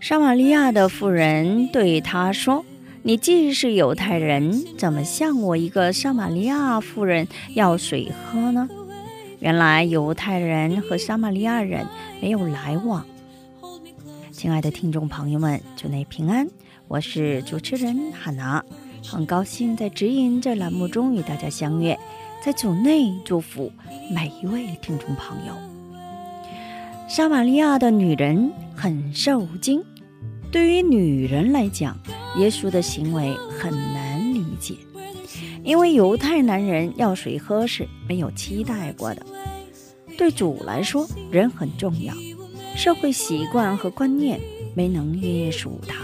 撒玛利亚的妇人对他说：“你既是犹太人，怎么向我一个撒玛利亚妇人要水喝呢？”原来犹太人和撒玛利亚人没有来往。亲爱的听众朋友们，祝内平安，我是主持人哈娜，很高兴在指引这栏目中与大家相约，在组内祝福每一位听众朋友。撒玛利亚的女人很受惊。对于女人来讲，耶稣的行为很难理解，因为犹太男人要水喝是没有期待过的。对主来说，人很重要，社会习惯和观念没能约束他，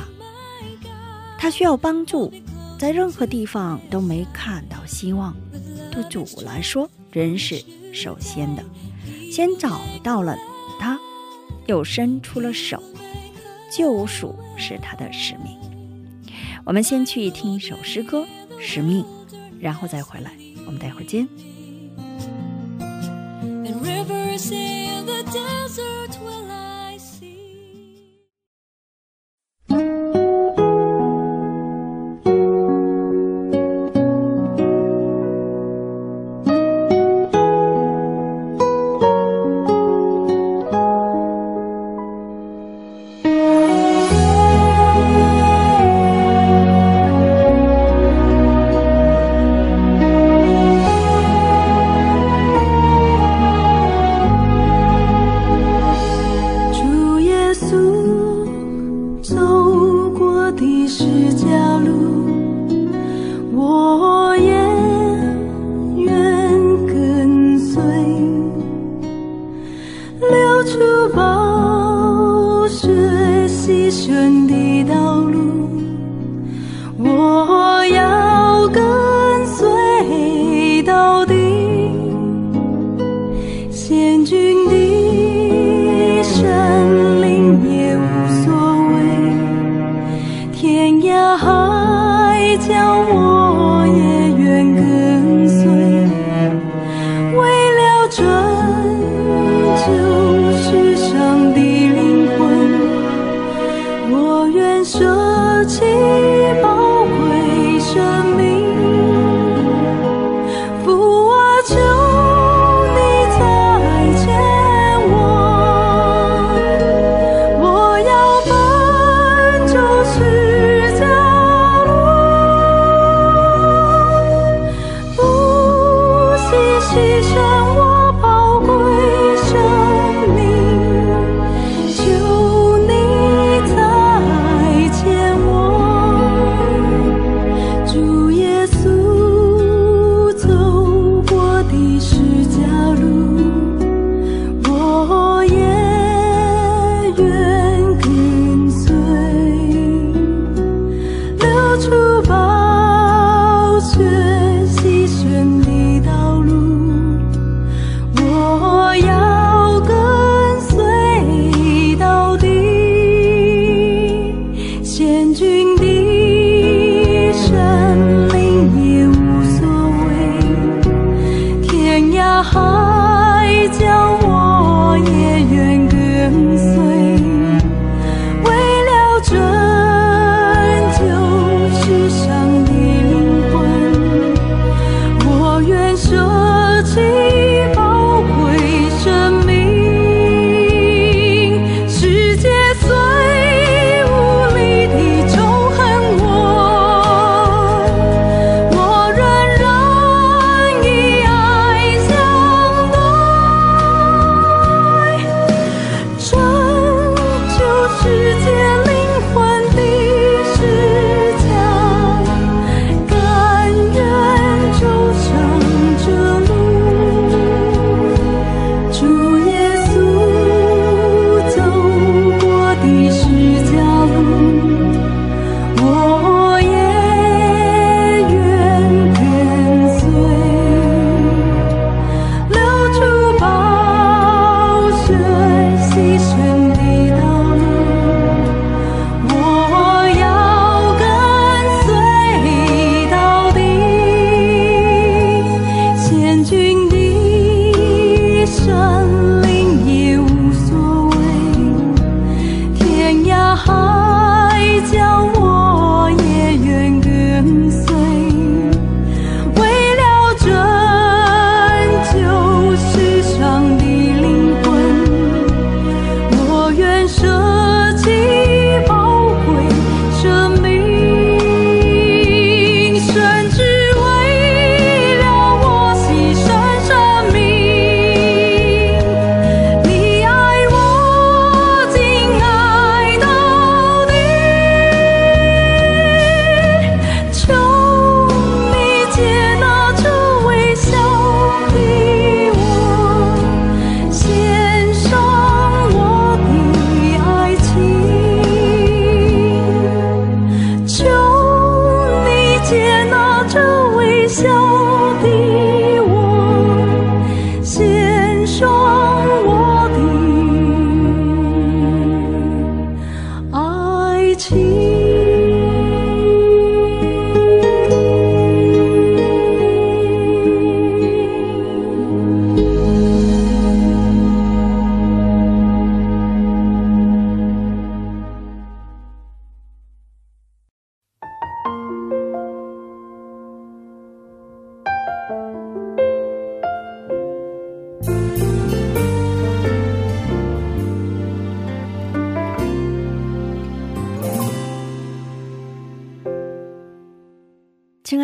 他需要帮助，在任何地方都没看到希望。对主来说，人是首先的，先找到了他，又伸出了手。救赎是他的使命。我们先去听一首诗歌《使命》，然后再回来。我们待会儿见。牺西厢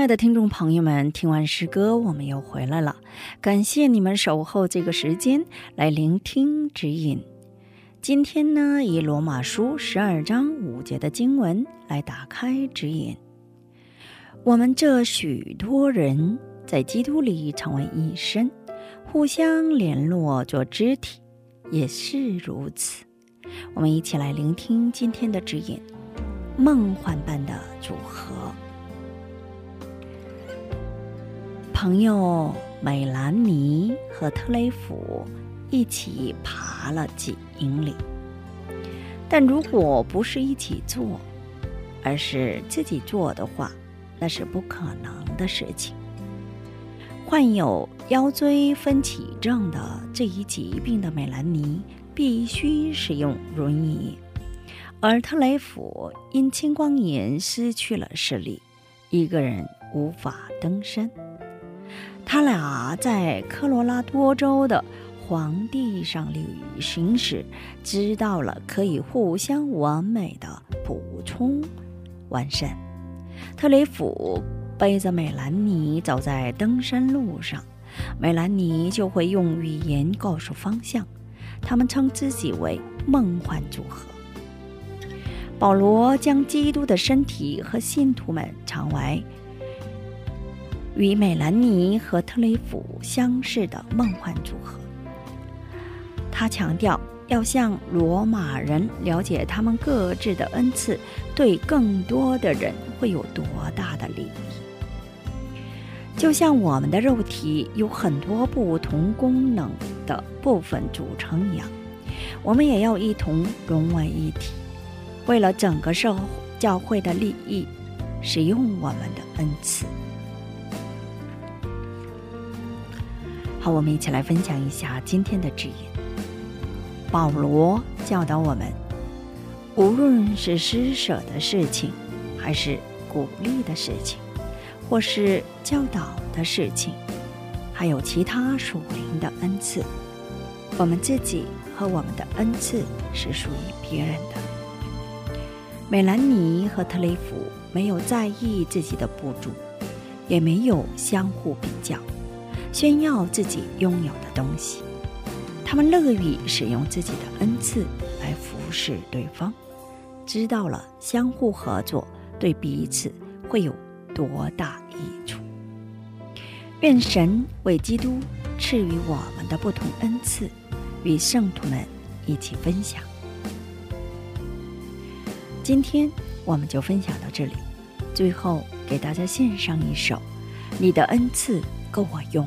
的听众朋友们，听完诗歌，我们又回来了。感谢你们守候这个时间来聆听指引。今天呢，以罗马书十二章五节的经文来打开指引。我们这许多人在基督里成为一身，互相联络做肢体，也是如此。我们一起来聆听今天的指引：梦幻般的组合。朋友美兰妮和特雷弗一起爬了几英里，但如果不是一起做，而是自己做的话，那是不可能的事情。患有腰椎分歧症的这一疾病的美兰妮必须使用轮椅，而特雷弗因青光眼失去了视力，一个人无法登山。他俩在科罗拉多州的荒地上旅行时，知道了可以互相完美的补充完善。特雷弗背着美兰妮走在登山路上，美兰妮就会用语言告诉方向。他们称自己为梦幻组合。保罗将基督的身体和信徒们称为与美兰妮和特雷弗相似的梦幻组合。他强调要向罗马人了解他们各自的恩赐对更多的人会有多大的利益。就像我们的肉体有很多不同功能的部分组成一样，我们也要一同融为一体，为了整个社会教会的利益，使用我们的恩赐。好，我们一起来分享一下今天的指引。保罗教导我们，无论是施舍的事情，还是鼓励的事情，或是教导的事情，还有其他属灵的恩赐，我们自己和我们的恩赐是属于别人的。美兰妮和特雷弗没有在意自己的不足，也没有相互比较。炫耀自己拥有的东西，他们乐于使用自己的恩赐来服侍对方，知道了相互合作对彼此会有多大益处。愿神为基督赐予我们的不同恩赐，与圣徒们一起分享。今天我们就分享到这里，最后给大家献上一首《你的恩赐》。够我用。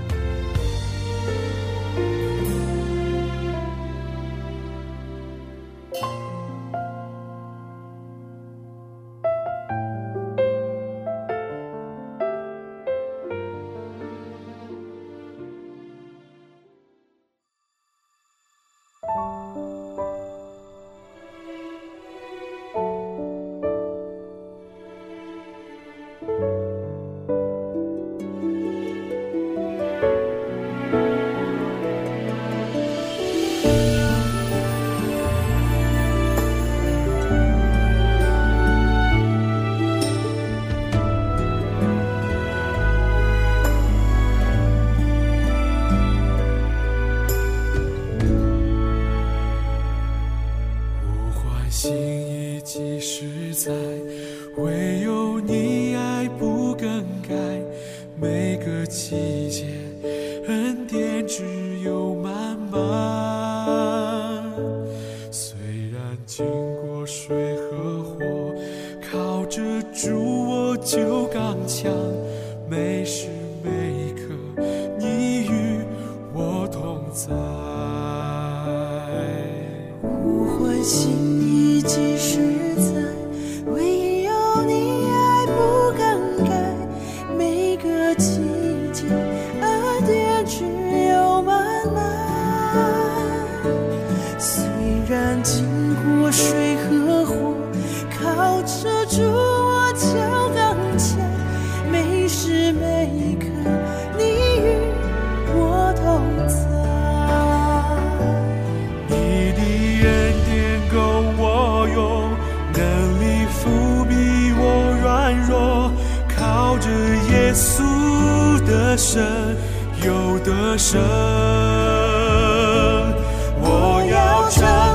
实在唯有你爱不更改每个季节恩典只有慢慢虽然经过水和火靠着主我就刚强每时每刻你与我同在呼唤心意即是用，能力伏比我软弱，靠着耶稣的神有得胜。我要唱